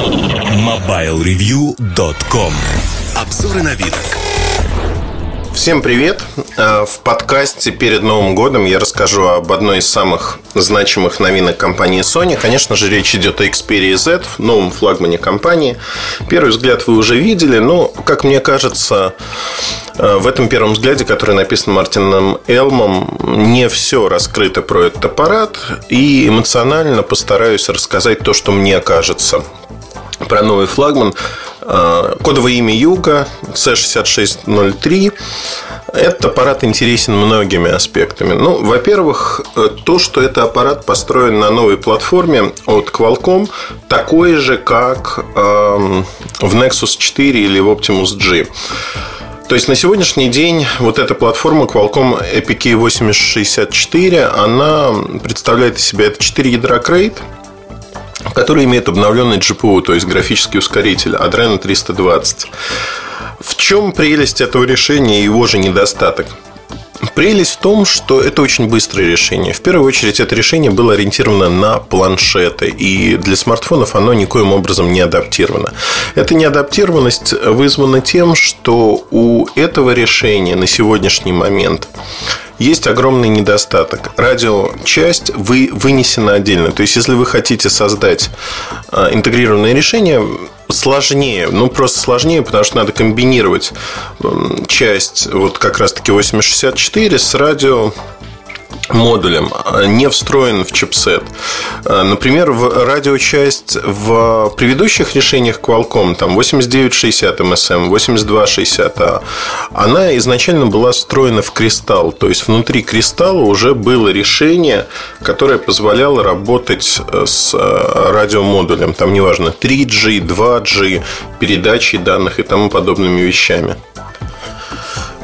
MobileReview.com Обзоры на вид. Всем привет! Э, в подкасте перед Новым годом я расскажу об одной из самых значимых новинок компании Sony. Конечно же, речь идет о Xperia Z, новом флагмане компании. Первый взгляд вы уже видели, но, как мне кажется, э, в этом первом взгляде, который написан Мартином Элмом, не все раскрыто про этот аппарат, и эмоционально постараюсь рассказать то, что мне кажется про новый флагман. Э, кодовое имя Юга C6603. Этот аппарат интересен многими аспектами. Ну, во-первых, э, то, что это аппарат построен на новой платформе от Qualcomm, такой же, как эм, в Nexus 4 или в Optimus G. То есть на сегодняшний день вот эта платформа Qualcomm EPK 8064, она представляет из себя это 4 ядра Crate, который имеет обновленный GPU, то есть графический ускоритель Adreno 320. В чем прелесть этого решения и его же недостаток? Прелесть в том, что это очень быстрое решение. В первую очередь, это решение было ориентировано на планшеты, и для смартфонов оно никоим образом не адаптировано. Эта неадаптированность вызвана тем, что у этого решения на сегодняшний момент есть огромный недостаток. Радиочасть вы вынесена отдельно. То есть, если вы хотите создать а, интегрированное решение, сложнее. Ну, просто сложнее, потому что надо комбинировать часть вот как раз-таки 8064 с радио модулем, а, не встроен в чипсет. А, например, в радиочасть в предыдущих решениях Qualcomm, там 8960 MSM, 8260A, она изначально была встроена в кристалл. То есть, внутри кристалла уже было решение, которое позволяло работать э, с э, радиомодулем. Там, неважно, 3G, 2G, передачи данных и тому подобными вещами.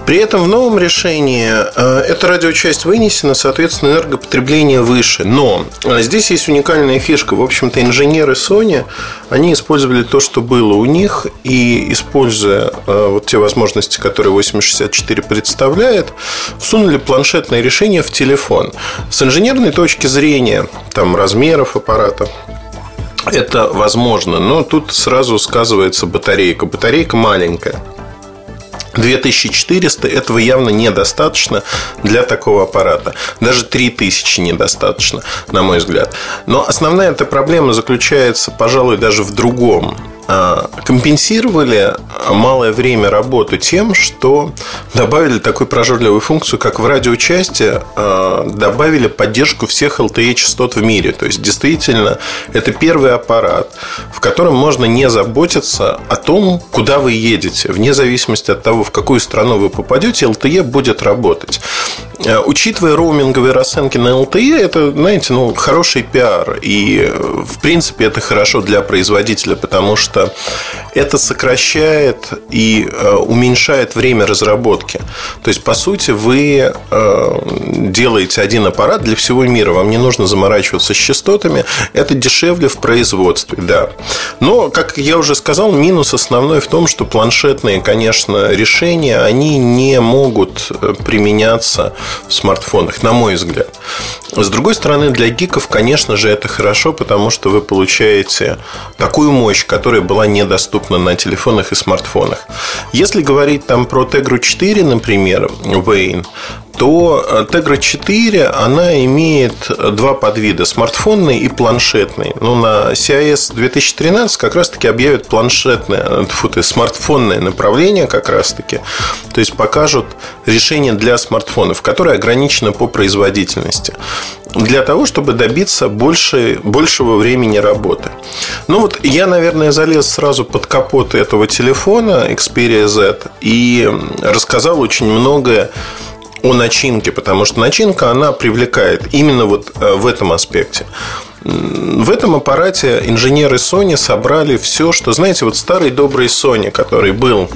При этом в новом решении э, эта радиочасть вынесена, соответственно, энергопотребление выше. Но э, здесь есть уникальная фишка. В общем-то, инженеры Sony, они использовали то, что было у них, и используя э, вот те возможности, которые 864 представляет, всунули планшетное решение в телефон. С инженерной точки зрения, там, размеров аппарата, это возможно, но тут сразу сказывается батарейка. Батарейка маленькая. 2400 этого явно недостаточно для такого аппарата. Даже 3000 недостаточно, на мой взгляд. Но основная эта проблема заключается, пожалуй, даже в другом. А, компенсировали малое время работы тем, что добавили такую прожорливую функцию, как в радиочасти а, добавили поддержку всех LTE-частот в мире. То есть, действительно, это первый аппарат, в котором можно не заботиться о том, куда вы едете. Вне зависимости от того, в какую страну вы попадете, LTE будет работать. А, учитывая роуминговые расценки на LTE, это, знаете, ну, хороший пиар. И, в принципе, это хорошо для производителя, потому что это сокращает и э, уменьшает время разработки. То есть, по сути, вы э, делаете один аппарат для всего мира. Вам не нужно заморачиваться с частотами. Это дешевле в производстве, да. Но, как я уже сказал, минус основной в том, что планшетные, конечно, решения, они не могут э, применяться в смартфонах, на мой взгляд. С другой стороны, для гиков, конечно же, это хорошо, потому что вы получаете такую мощь, которая была недоступна на телефонах и смартфонах. Если говорить там про Tegra 4, например, Wayne, то э, Tegra 4, она имеет два подвида, смартфонный и планшетный. Ну, на CIS 2013 как раз-таки объявят планшетное, э, фу, есть смартфонное направление как раз-таки. То есть покажут решение для смартфонов, которое ограничено по производительности для того, чтобы добиться больше, большего времени работы. Ну вот я, наверное, залез сразу под капот этого телефона Xperia Z и рассказал очень многое о начинке, потому что начинка, она привлекает именно вот э, в этом аспекте. В этом аппарате инженеры Sony собрали все, что, знаете, вот старый добрый Sony, который был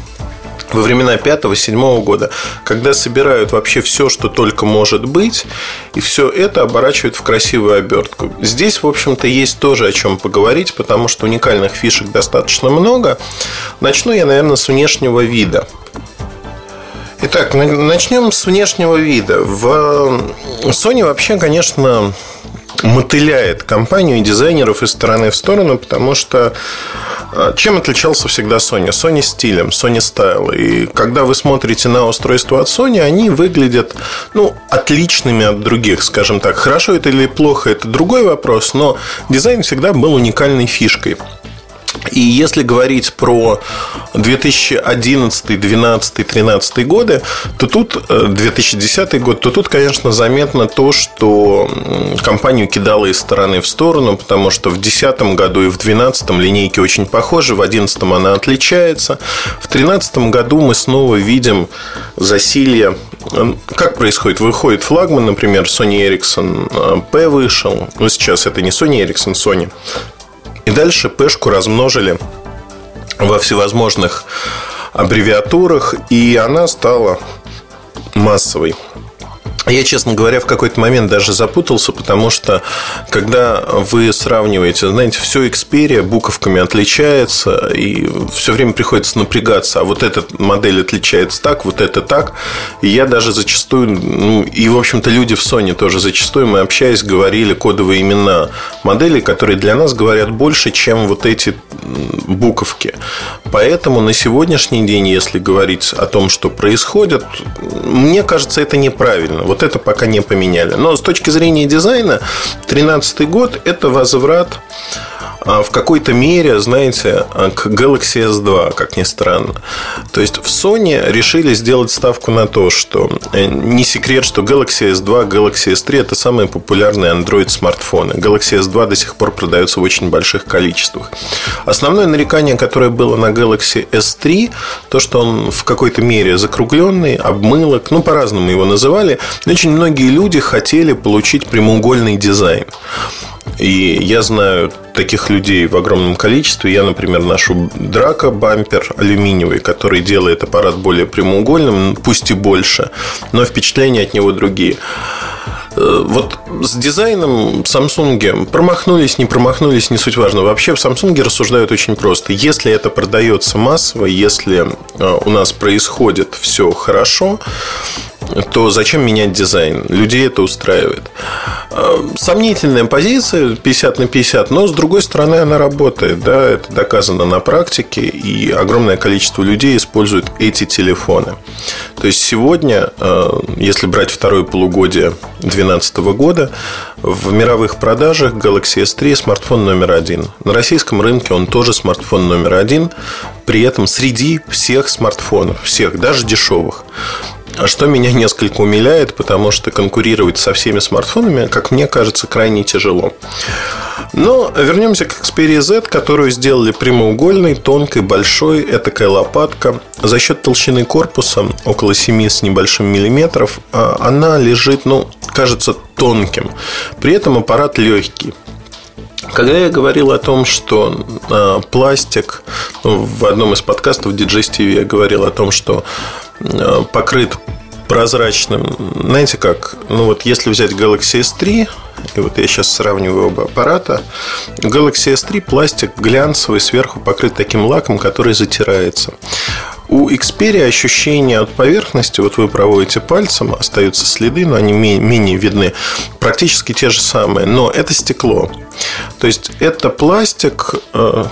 во времена 5-7 года, когда собирают вообще все, что только может быть, и все это оборачивают в красивую обертку. Здесь, в общем-то, есть тоже о чем поговорить, потому что уникальных фишек достаточно много. Начну я, наверное, с внешнего вида. Итак, начнем с внешнего вида. В Sony вообще, конечно, мотыляет компанию и дизайнеров из стороны в сторону, потому что А чем отличался всегда Sony? Sony стилем, Sony Style. И когда вы смотрите на устройство от Sony, они выглядят ну, отличными от других, скажем так. Хорошо это или плохо, это другой вопрос, но дизайн всегда был уникальной фишкой. И если говорить про 2011, 2012, 2013 годы, то тут 2010 э, год, то тут, конечно, заметно то, что компанию кидала из стороны в сторону, потому что в 2010 году и в 2012 линейки очень похожи, в 2011 она отличается. В 2013 году мы снова видим засилье. Как происходит? Выходит флагман, например, Sony Ericsson P вышел. Ну, сейчас это не Sony Ericsson, Sony. И дальше пешку размножили во всевозможных аббревиатурах, и она стала массовой. Я, честно говоря, в какой-то момент даже запутался, потому что когда вы сравниваете, знаете, все Xperia буковками отличается, и все время приходится напрягаться, а вот эта модель отличается так, вот это так. И я даже зачастую, ну, и, в общем-то, люди в Sony тоже зачастую, мы общаясь, говорили кодовые имена моделей, которые для нас говорят больше, чем вот эти буковки. Поэтому на сегодняшний день, если говорить о том, что происходит, мне кажется, это неправильно. Вот это пока не поменяли. Но с точки зрения дизайна, 2013 год – это возврат в какой-то мере, знаете, а, к Galaxy S2, как ни странно. То есть в Sony решили сделать ставку на то, что э, не секрет, что Galaxy S2, Galaxy S3 это самые популярные Android смартфоны. Galaxy S2 до сих пор продается в очень больших количествах. Основное нарекание, которое было на Galaxy S3, то, что он в какой-то мере закругленный, обмылок, ну, по-разному его называли. Очень многие люди хотели получить прямоугольный дизайн. И я знаю таких людей в огромном количестве. Я, например, ношу драка бампер алюминиевый, который делает аппарат более прямоугольным, пусть и больше, но впечатления от него другие. Э, вот с дизайном Samsung промахнулись, не промахнулись, не суть важно. Вообще в Samsung рассуждают очень просто. Если это продается массово, если э, у нас происходит все хорошо, то зачем менять дизайн? Людей это устраивает. Э, сомнительная позиция 50 на 50, но с другой стороны она работает. Да? Это доказано на практике, и огромное количество людей используют эти телефоны. То есть сегодня, э, если брать второе полугодие 2012 года, в мировых продажах Galaxy S3 смартфон номер один. На российском рынке он тоже смартфон номер один, при этом среди всех смартфонов, всех, даже дешевых. А что меня несколько умиляет, потому что конкурировать со всеми смартфонами, как мне кажется, крайне тяжело. Но вернемся к Xperia Z, которую сделали прямоугольной, тонкой, большой, этакая лопатка. За счет толщины корпуса, около 7 с небольшим миллиметров, а, она лежит, ну, кажется тонким. При этом аппарат легкий. Когда я говорил о том, что э, пластик, ну, в одном из подкастов DJ TV я говорил о том, что покрыт прозрачным, знаете как, ну вот если взять Galaxy S3, и вот я сейчас сравниваю оба аппарата, Galaxy S3 пластик глянцевый, сверху покрыт таким лаком, который затирается. У Xperia ощущение от поверхности, вот вы проводите пальцем, остаются следы, но они менее видны, практически те же самые, но это стекло. То есть это пластик, э,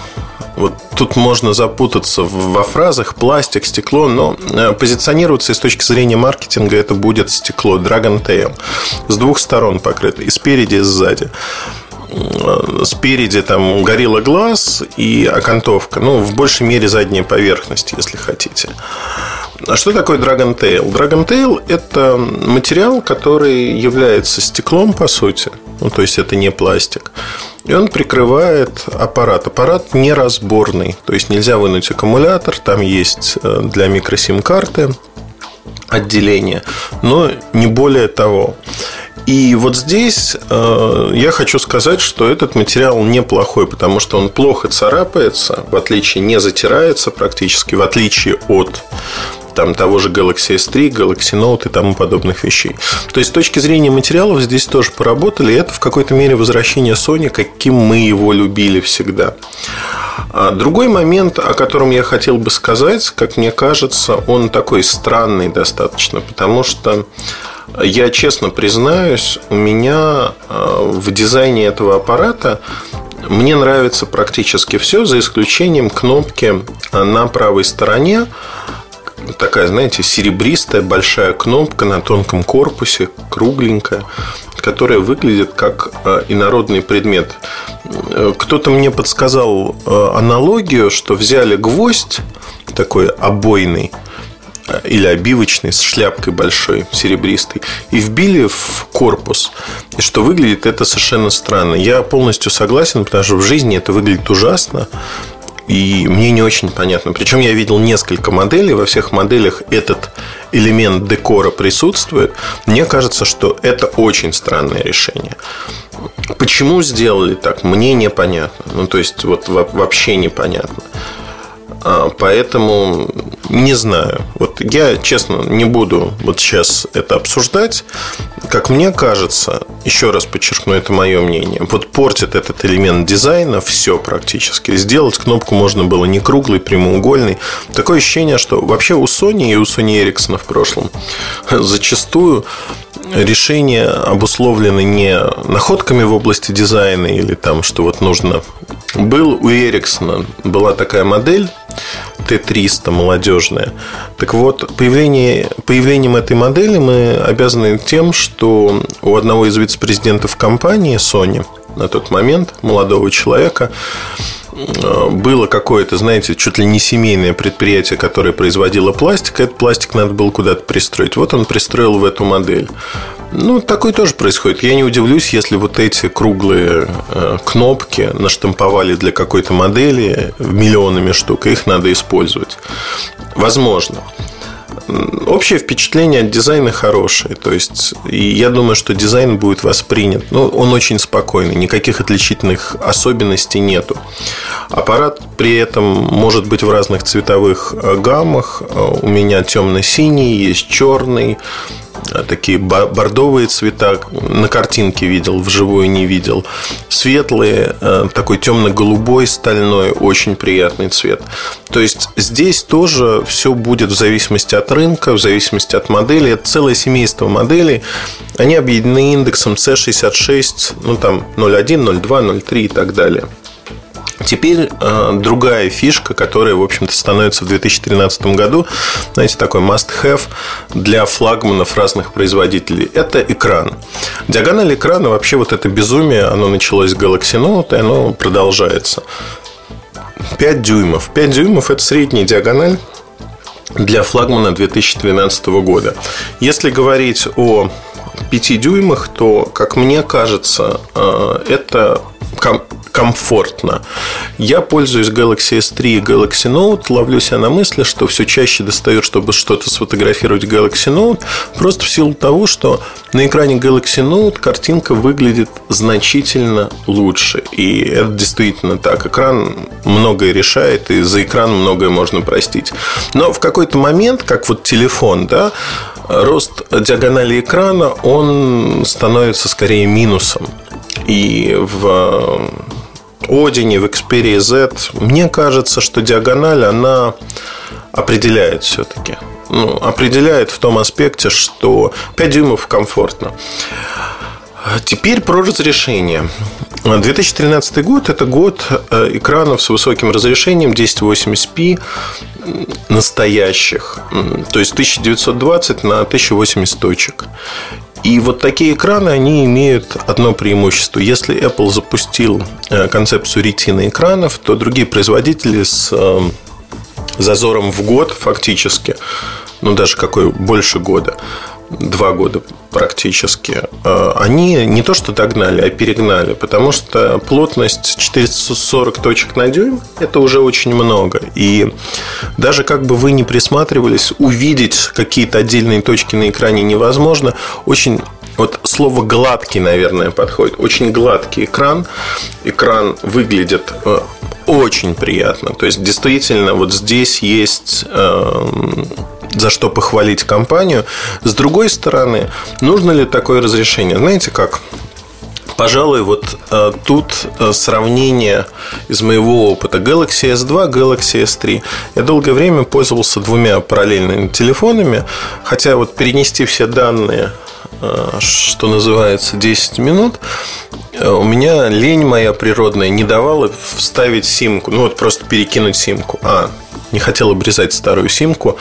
вот тут можно запутаться во фразах пластик, стекло, но э, позиционироваться с точки зрения маркетинга это будет стекло Dragon Tail. С двух сторон покрыто, и спереди, и сзади э, спереди там горело глаз и окантовка. Ну, в большей мере задняя поверхность, если хотите. А что такое Dragon Tail? Dragon Tail – это материал, который является стеклом, по сути. Ну, то есть, это не пластик. И он прикрывает аппарат. Аппарат неразборный. То есть, нельзя вынуть аккумулятор. Там есть э, для микросим-карты отделение. Но не более того. И вот здесь э, я хочу сказать, что этот материал неплохой, потому что он плохо царапается, в отличие не затирается практически, в отличие от там, того же Galaxy S3, Galaxy Note и тому подобных вещей. То есть, с точки зрения материалов здесь тоже поработали. И это в какой-то мере возвращение Sony, каким мы его любили всегда. А другой момент, о котором я хотел бы сказать, как мне кажется, он такой странный достаточно, потому что я честно признаюсь, у меня а, в дизайне этого аппарата мне нравится практически все, за исключением кнопки на правой стороне. Такая, знаете, серебристая большая кнопка на тонком корпусе, кругленькая, которая выглядит как э, инородный предмет. Э, кто-то мне подсказал э, аналогию, что взяли гвоздь такой обойный, или обивочный с шляпкой большой, серебристой, и вбили в корпус. И что выглядит это совершенно странно. Я полностью согласен, потому что в жизни это выглядит ужасно. И мне не очень понятно. Причем я видел несколько моделей. Во всех моделях этот элемент декора присутствует. Мне кажется, что это очень странное решение. Почему сделали так, мне непонятно. Ну, то есть, вот вообще непонятно. А, поэтому не знаю. Вот я, честно, не буду вот сейчас это обсуждать. Как мне кажется, еще раз подчеркну, это мое мнение. Вот портит этот элемент дизайна все практически. Сделать кнопку можно было не круглый, прямоугольный. Такое ощущение, что вообще у Sony и у Sony Ericsson в прошлом зачастую решения обусловлены не находками в области дизайна или там, что вот нужно. Был у Ericsson была такая модель Т-300 молодежная. Так вот, появление, появлением этой модели мы обязаны тем, что у одного из вице-президентов компании Sony на тот момент, молодого человека, было какое-то, знаете, чуть ли не семейное предприятие, которое производило пластик. Этот пластик надо было куда-то пристроить. Вот он пристроил в эту модель. Ну, такое тоже происходит. Я не удивлюсь, если вот эти круглые э, кнопки наштамповали для какой-то модели миллионами штук, их надо использовать. Возможно. Общее впечатление от дизайна хорошее. То есть, я думаю, что дизайн будет воспринят. Ну, он очень спокойный, никаких отличительных особенностей нету. Аппарат при этом может быть в разных цветовых э, гаммах. Э, у меня темно-синий, есть черный, такие бордовые цвета на картинке видел, вживую не видел. Светлые, э, такой темно-голубой, стальной, очень приятный цвет. То есть здесь тоже все будет в зависимости от рынка, в зависимости от модели. Это целое семейство моделей. Они объединены индексом C66, ну там 0.1, 0.2, 0.3 и так далее. Теперь э, другая фишка, которая, в общем-то, становится в 2013 году, знаете, такой must-have для флагманов разных производителей. Это экран. Диагональ экрана, вообще вот это безумие, оно началось с Galaxy Note, и оно продолжается. 5 дюймов. 5 дюймов – это средняя диагональ для флагмана 2012 года. Если говорить о 5 дюймах, то, как мне кажется, э, это комфортно. Я пользуюсь Galaxy S3 и Galaxy Note, ловлю себя на мысли, что все чаще достаю, чтобы что-то сфотографировать Galaxy Note, просто в силу того, что на экране Galaxy Note картинка выглядит значительно лучше. И это действительно так. Экран многое решает, и за экран многое можно простить. Но в какой-то момент, как вот телефон, да, рост диагонали экрана, он становится скорее минусом. И в Одине, в Xperia Z, мне кажется, что диагональ, она определяет все-таки. Ну, определяет в том аспекте, что 5 дюймов комфортно. Теперь про разрешение. 2013 год – это год э, экранов с высоким разрешением 1080p настоящих. То есть 1920 на 1080 точек. И вот такие экраны, они имеют одно преимущество. Если Apple запустил э, концепцию ретины экранов, то другие производители с э, зазором в год фактически, ну даже какой больше года, два года практически, э, они не то что догнали, а перегнали, потому что плотность 440 точек на дюйм – это уже очень много. И даже как бы вы не присматривались, увидеть какие-то отдельные точки на экране невозможно. Очень вот слово гладкий, наверное, подходит. Очень гладкий экран. Экран выглядит э, очень приятно. То есть, действительно, вот здесь есть эм, за что похвалить компанию. С другой стороны, нужно ли такое разрешение? Знаете как? Пожалуй, вот э, тут э, сравнение из моего опыта Galaxy S2, Galaxy S3. Я долгое время пользовался двумя параллельными телефонами, хотя вот перенести все данные что называется, 10 минут, у меня лень моя природная не давала вставить симку. Ну, вот просто перекинуть симку. А, не хотел обрезать старую симку.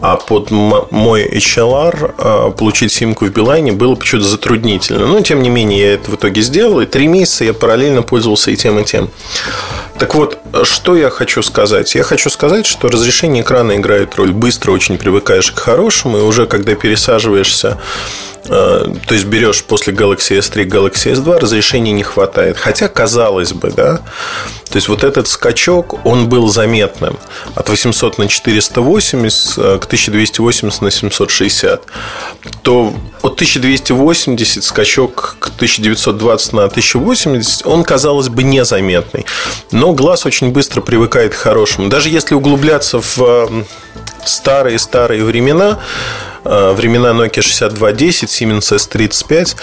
А под мой HLR а, получить симку в Билайне было почему-то затруднительно. Но, тем не менее, я это в итоге сделал. И три месяца я параллельно пользовался и тем, и тем. Так вот, что я хочу сказать? Я хочу сказать, что разрешение экрана играет роль. Быстро очень привыкаешь к хорошему, и уже когда пересаживаешься то есть берешь после Galaxy S3 Galaxy S2, разрешения не хватает. Хотя, казалось бы, да, то есть вот этот скачок, он был заметным. От 800 на 480 э, к 1280 на 760. То от 1280 скачок к 1920 на 1080, он, казалось бы, незаметный. Но глаз очень быстро привыкает к хорошему. Даже если углубляться в старые-старые времена, Э, времена Nokia 6210, Siemens S35,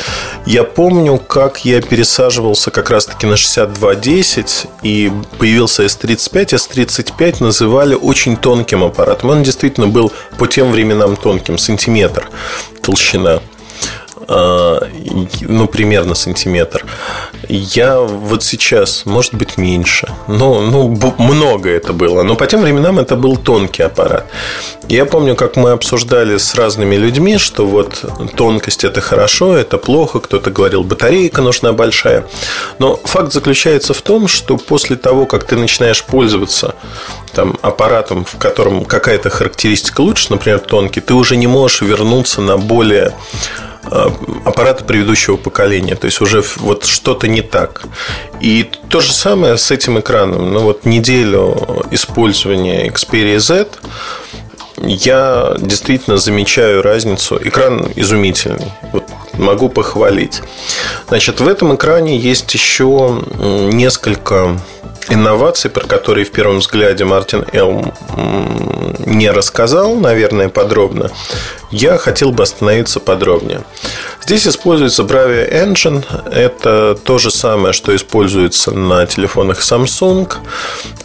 я помню, как я пересаживался как раз-таки на 6210, и появился S35. S35 называли очень тонким аппаратом. Он действительно был по тем временам тонким, сантиметр толщина. А, ну, примерно сантиметр. Я вот сейчас, может быть, меньше. Ну, ну, много это было. Но по тем временам это был тонкий аппарат. Я помню, как мы обсуждали с разными людьми, что вот тонкость это хорошо, это плохо. Кто-то говорил, батарейка нужна большая. Но факт заключается в том, что после того, как ты начинаешь пользоваться там, аппаратом, в котором какая-то характеристика лучше, например, тонкий, ты уже не можешь вернуться на более Э, аппараты предыдущего поколения. То есть уже вот что-то не так. И то же самое с этим экраном. Ну вот неделю использования Xperia Z я действительно замечаю разницу. Экран изумительный. Вот могу похвалить. Значит, в этом экране есть еще несколько инноваций, про которые в первом взгляде Мартин Элм не рассказал, наверное, подробно, я хотел бы остановиться подробнее. Здесь используется Bravia Engine. Это то же самое, что используется на телефонах Samsung.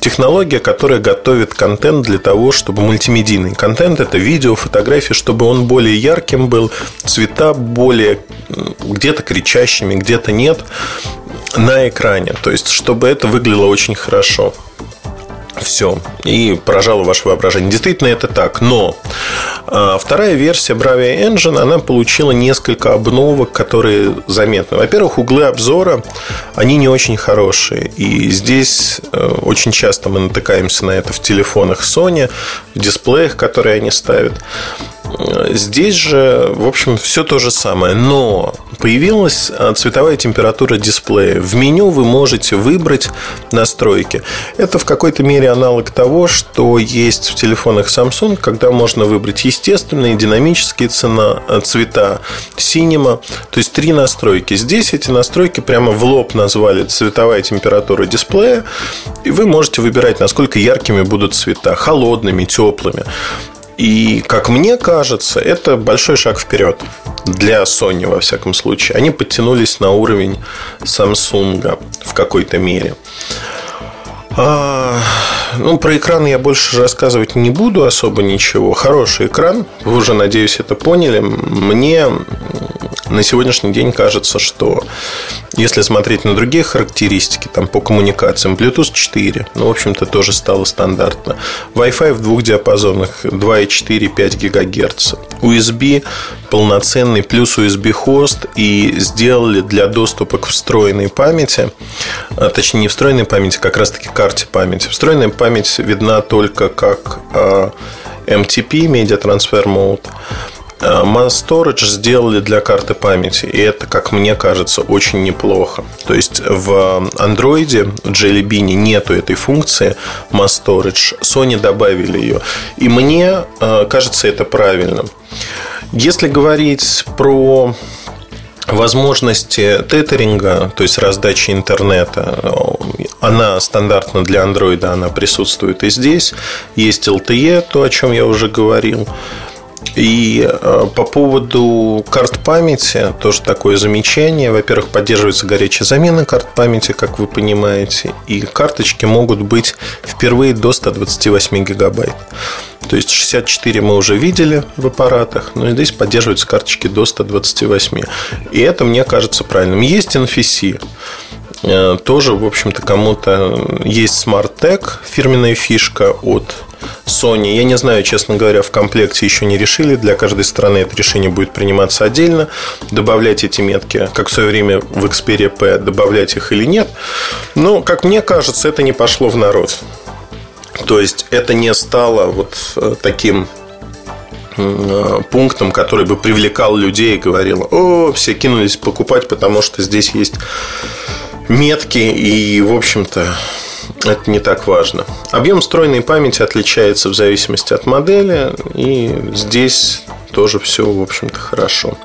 Технология, которая готовит контент для того, чтобы мультимедийный контент, это видео, фотографии, чтобы он более ярким был, цвета более где-то кричащими, где-то нет на экране. То есть, чтобы это выглядело очень хорошо. Все. И поражало ваше воображение. Действительно, это так. Но а, вторая версия Bravia Engine, она получила несколько обновок, которые заметны. Во-первых, углы обзора, они не очень хорошие. И здесь э, очень часто мы натыкаемся на это в телефонах Sony, в дисплеях, которые они ставят. Здесь же, в общем, все то же самое. Но появилась а, цветовая температура дисплея. В меню вы можете выбрать настройки. Это в какой-то мере аналог того, что есть в телефонах Samsung, когда можно выбрать естественные, динамические цена, а, цвета, синема. То есть три настройки. Здесь эти настройки прямо в лоб назвали цветовая температура дисплея. И вы можете выбирать, насколько яркими будут цвета, холодными, теплыми. И, как мне кажется, это большой шаг вперед для Sony, во всяком случае. Они подтянулись на уровень Samsung в какой-то мере. А, ну, про экран я больше рассказывать не буду особо ничего. Хороший экран, вы уже, надеюсь, это поняли. Мне на сегодняшний день кажется, что если смотреть на другие характеристики, там по коммуникациям, Bluetooth 4, ну, в общем-то, тоже стало стандартно. Wi-Fi в двух диапазонах 2,4 5 ГГц. USB полноценный плюс USB хост и сделали для доступа к встроенной памяти, а, точнее не встроенной памяти, как раз таки карте памяти. Встроенная память видна только как а, MTP, Media Transfer Mode. Э, Mass Storage сделали для карты памяти, и это, как мне кажется, очень неплохо. То есть в Android, в Jelly Bean нету этой функции Mass Storage, Sony добавили ее. И мне э, кажется это правильным. Если говорить про возможности тетеринга, то есть раздачи интернета, э, она стандартна для Android, она присутствует и здесь. Есть LTE, то, о чем я уже говорил. И э, по поводу карт памяти тоже такое замечание. Во-первых, поддерживается горячая замена карт памяти, как вы понимаете, и карточки могут быть впервые до 128 гигабайт. То есть 64 мы уже видели в аппаратах, но здесь поддерживаются карточки до 128. И это мне кажется правильным. Есть NFC. Э, тоже, в общем-то, кому-то есть Smart Tag, фирменная фишка от Sony. Я не знаю, честно говоря, в комплекте еще не решили. Для каждой страны это решение будет приниматься отдельно. Добавлять эти метки, как в свое время в Xperia P, добавлять их или нет. Но, как мне кажется, это не пошло в народ. То есть это не стало вот э, таким э, пунктом, который бы привлекал людей и говорил, о, все кинулись покупать, потому что здесь есть метки, и, в общем-то, это не так важно. Объем встроенной памяти отличается в зависимости от модели, и здесь тоже все, в общем-то, хорошо.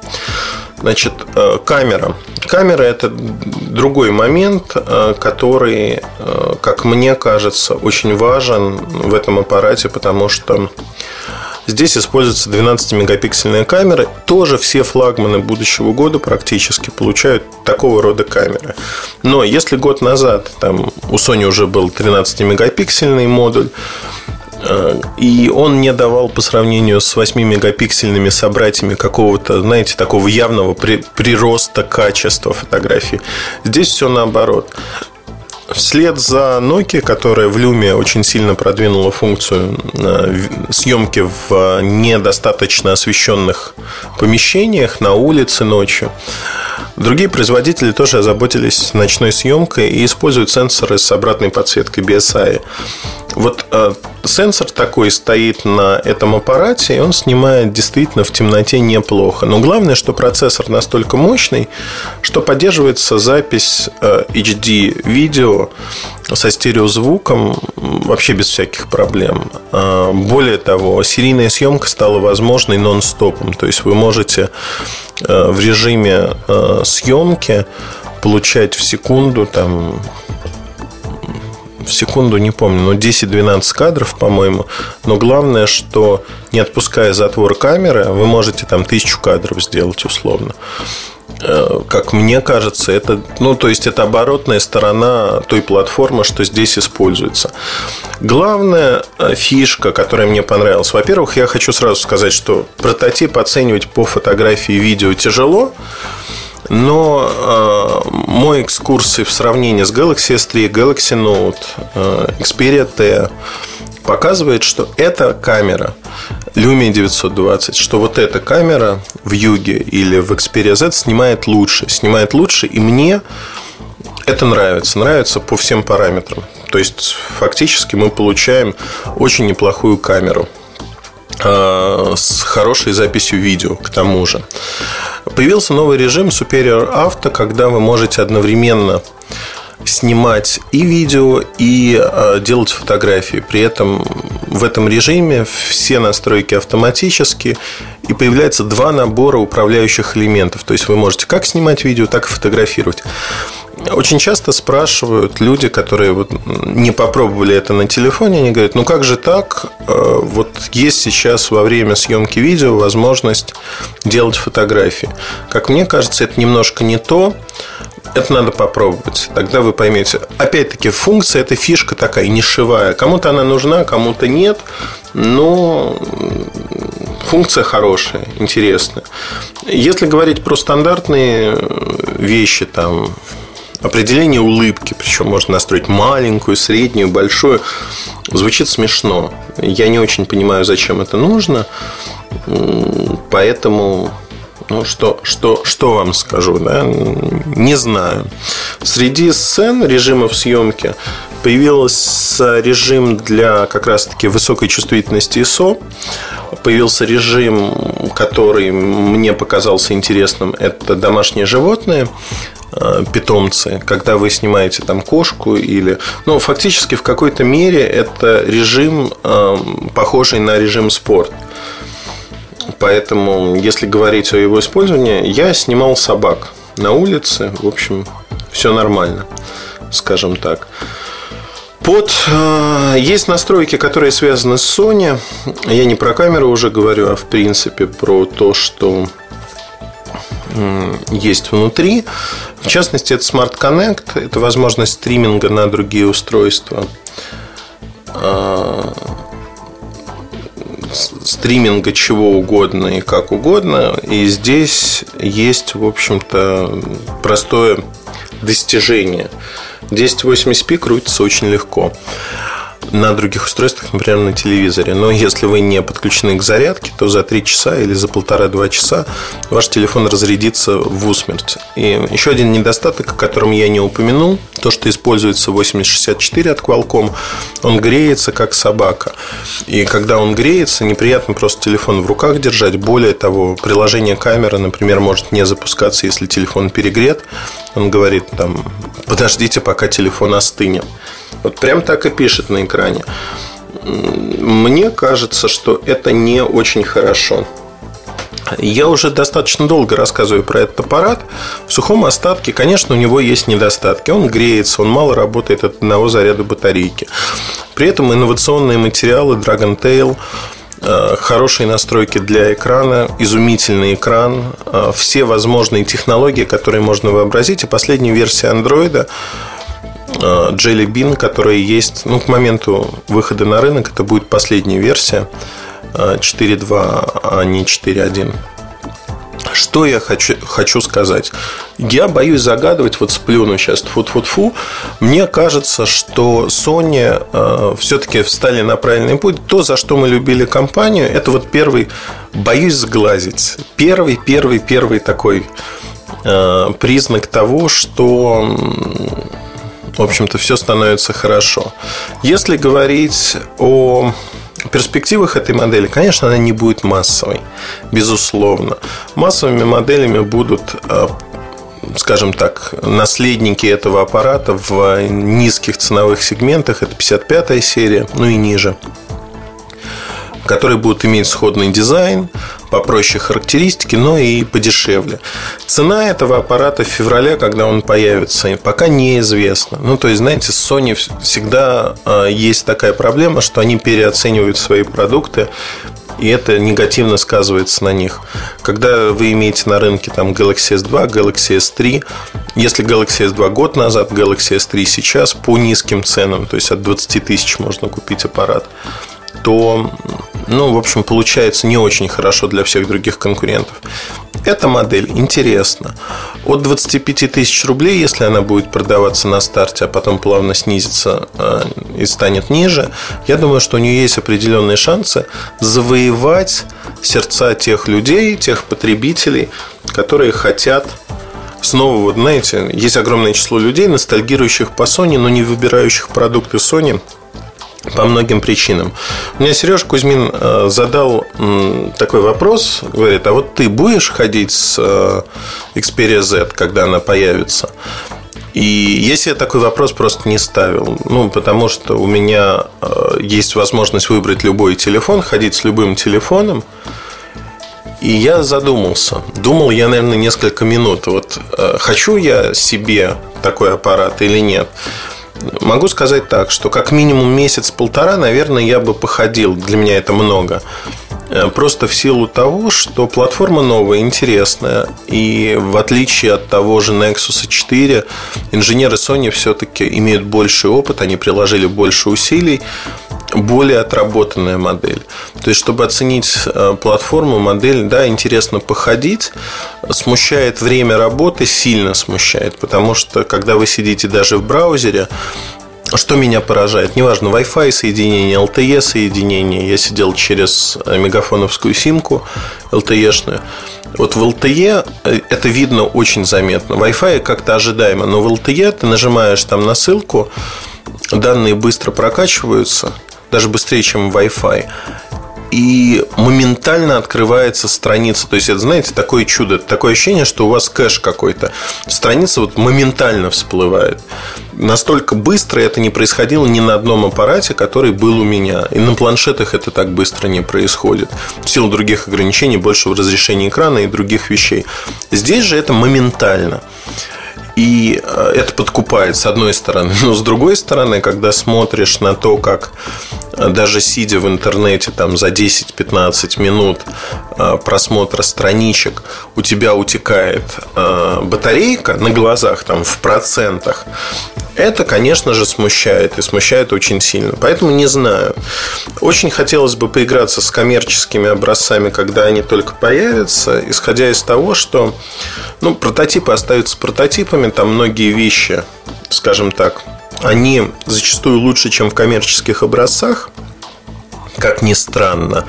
Значит, э, камера. Камера – это другой момент, э, который, э, как мне кажется, очень важен в этом аппарате, потому что Здесь используется 12-мегапиксельная камера. Тоже все флагманы будущего года практически получают такого рода камеры. Но если год назад там у Sony уже был 13-мегапиксельный модуль, э, и он не давал по сравнению с 8-мегапиксельными собратьями какого-то, знаете, такого явного прироста качества фотографии. Здесь все наоборот. Вслед за Nokia, которая в Lumia очень сильно продвинула функцию э, съемки в э, недостаточно освещенных помещениях, на улице ночью, другие производители тоже озаботились ночной съемкой и используют сенсоры с обратной подсветкой BSI. Вот э, сенсор такой стоит на этом аппарате, и он снимает действительно в темноте неплохо. Но главное, что процессор настолько мощный, что поддерживается запись э, HD видео со стереозвуком вообще без всяких проблем. Э, более того, серийная съемка стала возможной нон-стопом. То есть вы можете э, в режиме э, съемки получать в секунду там в секунду, не помню, но 10-12 кадров, по-моему. Но главное, что не отпуская затвор камеры, вы можете там тысячу кадров сделать условно как мне кажется, это, ну, то есть это оборотная сторона той платформы, что здесь используется. Главная э, фишка, которая мне понравилась, во-первых, я хочу сразу сказать, что прототип оценивать по фотографии и видео тяжело, но э, мой экскурс в сравнении с Galaxy S3, Galaxy Note, э, Xperia T показывает, что эта камера Lumia 920, что вот эта камера в Юге или в Xperia Z снимает лучше. Снимает лучше, и мне это нравится. Нравится по всем параметрам. То есть, фактически мы получаем очень неплохую камеру. Э, с хорошей записью видео, к тому же. Появился новый режим Superior Auto, когда вы можете одновременно снимать и видео, и э, делать фотографии. При этом в этом режиме все настройки автоматически, и появляется два набора управляющих элементов. То есть вы можете как снимать видео, так и фотографировать. Очень часто спрашивают люди, которые вот не попробовали это на телефоне, они говорят, ну как же так? Э, вот есть сейчас во время съемки видео возможность делать фотографии. Как мне кажется, это немножко не то. Это надо попробовать. Тогда вы поймете. Опять-таки, функция это фишка такая нишевая. Кому-то она нужна, кому-то нет. Но функция хорошая, интересная. Если говорить про стандартные вещи, там, определение улыбки, причем можно настроить маленькую, среднюю, большую, звучит смешно. Я не очень понимаю, зачем это нужно, поэтому ну, что, что, что вам скажу, да? Не знаю. Среди сцен режимов съемки появился режим для как раз-таки высокой чувствительности ISO. Появился режим, который мне показался интересным. Это домашние животные. Э, питомцы, когда вы снимаете там кошку или... Ну, фактически в какой-то мере это режим, э, похожий на режим спорт. Поэтому, если говорить о его использовании, я снимал собак на улице. В общем, все нормально, скажем так. Под, э, есть настройки, которые связаны с Sony. Я не про камеру уже говорю, а в принципе про то, что есть внутри. В частности, это Smart Connect, это возможность стриминга на другие устройства. А, стриминга чего угодно и как угодно. И здесь есть, в общем-то, простое достижение. 1080p крутится очень легко на других устройствах, например, на телевизоре. Но если вы не подключены к зарядке, то за 3 часа или за полтора-два часа ваш телефон разрядится в усмерть. И еще один недостаток, о котором я не упомянул, то, что используется 8064 от Qualcomm, он греется как собака. И когда он греется, неприятно просто телефон в руках держать. Более того, приложение камеры, например, может не запускаться, если телефон перегрет. Он говорит там, подождите, пока телефон остынет. Вот прям так и пишет на экране. Мне кажется, что это не очень хорошо. Я уже достаточно долго рассказываю про этот аппарат. В сухом остатке, конечно, у него есть недостатки. Он греется, он мало работает от одного заряда батарейки. При этом инновационные материалы Dragon Tail э, хорошие настройки для экрана, изумительный экран, э, все возможные технологии, которые можно вообразить. И последняя версия Э, Jelly Bean, которая есть ну, к моменту выхода на рынок. Это будет последняя версия 4.2, э, а не 4.1. Что я хочу, хочу сказать? Я боюсь загадывать, вот сплюну сейчас фу-фу-фу. Мне кажется, что Sony э, все-таки встали на правильный путь. То, за что мы любили компанию, это вот первый, боюсь сглазить, первый, первый, первый такой э, признак того, что в общем-то, все становится хорошо. Если говорить о перспективах этой модели, конечно, она не будет массовой, безусловно. Массовыми моделями будут э, скажем так, наследники этого аппарата в низких ценовых сегментах. Это 55 серия, ну и ниже которые будут иметь сходный дизайн, попроще характеристики, но и подешевле. Цена этого аппарата в феврале, когда он появится, пока неизвестна. Ну, то есть, знаете, с Sony всегда а, есть такая проблема, что они переоценивают свои продукты, и это негативно сказывается на них. Когда вы имеете на рынке там Galaxy S2, Galaxy S3, если Galaxy S2 год назад, Galaxy S3 сейчас по низким ценам, то есть от 20 тысяч можно купить аппарат, то ну, в общем, получается не очень хорошо для всех других конкурентов. Эта модель интересна. От 25 тысяч рублей, если она будет продаваться на старте, а потом плавно снизится э, и станет ниже, я думаю, что у нее есть определенные шансы завоевать сердца тех людей, тех потребителей, которые хотят Снова, вот знаете, есть огромное число людей, ностальгирующих по Sony, но не выбирающих продукты Sony по многим причинам. У меня Сереж Кузьмин э, задал такой вопрос, говорит, а вот ты будешь ходить с э, Xperia Z, когда она появится? И я такой вопрос просто не ставил, ну, потому что у меня э, есть возможность выбрать любой телефон, ходить с любым телефоном, и я задумался. Думал я, наверное, несколько минут. Вот хочу я себе такой аппарат или нет. Могу сказать так, что как минимум месяц-полтора, наверное, я бы походил. Для меня это много. Э, просто в силу того, что платформа новая, интересная. И в отличие от того же Nexus 4, инженеры Sony все-таки имеют больший опыт, они приложили больше усилий более отработанная модель. То есть, чтобы оценить э, платформу, модель, да, интересно походить. Смущает время работы, сильно смущает, потому что, когда вы сидите даже в браузере, что меня поражает? Неважно, Wi-Fi соединение, LTE соединение. Я сидел через э, мегафоновскую симку LTE-шную. Вот в LTE э, это видно очень заметно. Wi-Fi как-то ожидаемо, но в LTE ты нажимаешь там на ссылку, данные быстро прокачиваются – даже быстрее, чем Wi-Fi. И моментально открывается страница. То есть, это, знаете, такое чудо, такое ощущение, что у вас кэш какой-то. Страница вот моментально всплывает. Настолько быстро это не происходило ни на одном аппарате, который был у меня. И на планшетах это так быстро не происходит. В силу других ограничений, большего разрешения экрана и других вещей. Здесь же это моментально. И э, это подкупает с одной стороны. Но с другой стороны, когда смотришь на то, как э, даже сидя в интернете там за 10-15 минут э, просмотра страничек, у тебя утекает батарейка на глазах там в процентах, Это, конечно же, смущает, и смущает очень сильно. Поэтому не знаю. Очень хотелось бы поиграться с коммерческими образцами, когда они только появятся, исходя из того, что ну, прототипы остаются прототипами, там многие вещи, скажем так, они зачастую лучше, чем в коммерческих образцах, как ни странно.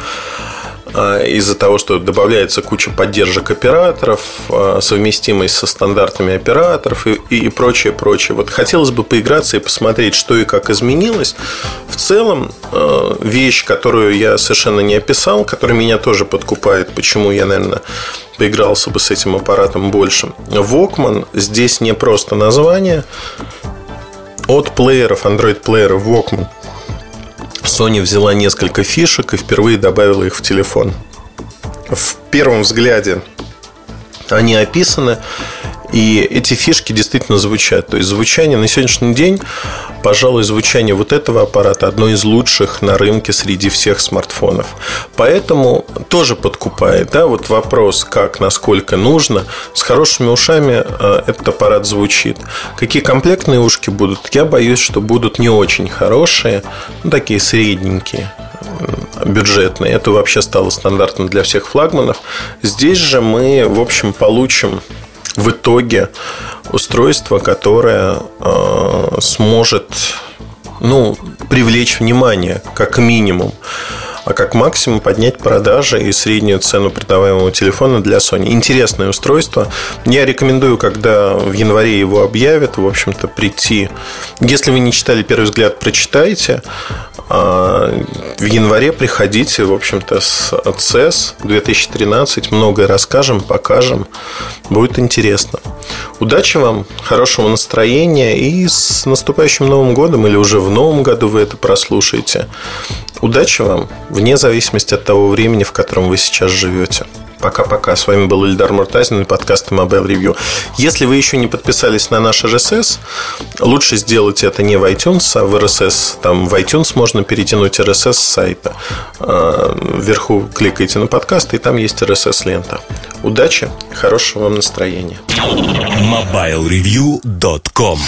А, из-за того, что добавляется куча поддержек операторов, а, совместимость со стандартами операторов и, и прочее, прочее. Вот хотелось бы поиграться и посмотреть, что и как изменилось. В целом, а, вещь, которую я совершенно не описал, которая меня тоже подкупает, почему я, наверное, поигрался бы с этим аппаратом больше. Walkman здесь не просто название. От плееров, Android-плееров Walkman – Sony взяла несколько фишек и впервые добавила их в телефон. В первом взгляде они описаны, и эти фишки действительно звучат. То есть звучание на сегодняшний день, пожалуй, звучание вот этого аппарата одно из лучших на рынке среди всех смартфонов. Поэтому тоже подкупает. Да? Вот вопрос, как, насколько нужно. С хорошими ушами э, этот аппарат звучит. Какие комплектные ушки будут? Я боюсь, что будут не очень хорошие, ну, такие средненькие бюджетные. Это вообще стало стандартом для всех флагманов. Здесь же мы, в общем, получим в итоге устройство, которое э, сможет ну, привлечь внимание, как минимум а как максимум поднять продажи и среднюю цену продаваемого телефона для Sony. Интересное устройство. Я рекомендую, когда в январе его объявят, в общем-то, прийти. Если вы не читали «Первый взгляд», прочитайте. А, в январе приходите, в общем-то, с CES 2013. Многое расскажем, покажем. Будет интересно. Удачи вам, хорошего настроения и с наступающим Новым годом или уже в Новом году вы это прослушаете. Удачи вам, вне зависимости от того времени, в котором вы сейчас живете. Пока-пока. С вами был Ильдар Муртазин и подкаст Mobile Review. Если вы еще не подписались на наш RSS, лучше сделать это не в iTunes, а в RSS. Там в iTunes можно перетянуть RSS с сайта. А, вверху кликайте на подкаст, и там есть RSS-лента. Удачи, хорошего вам настроения. MobileReview.com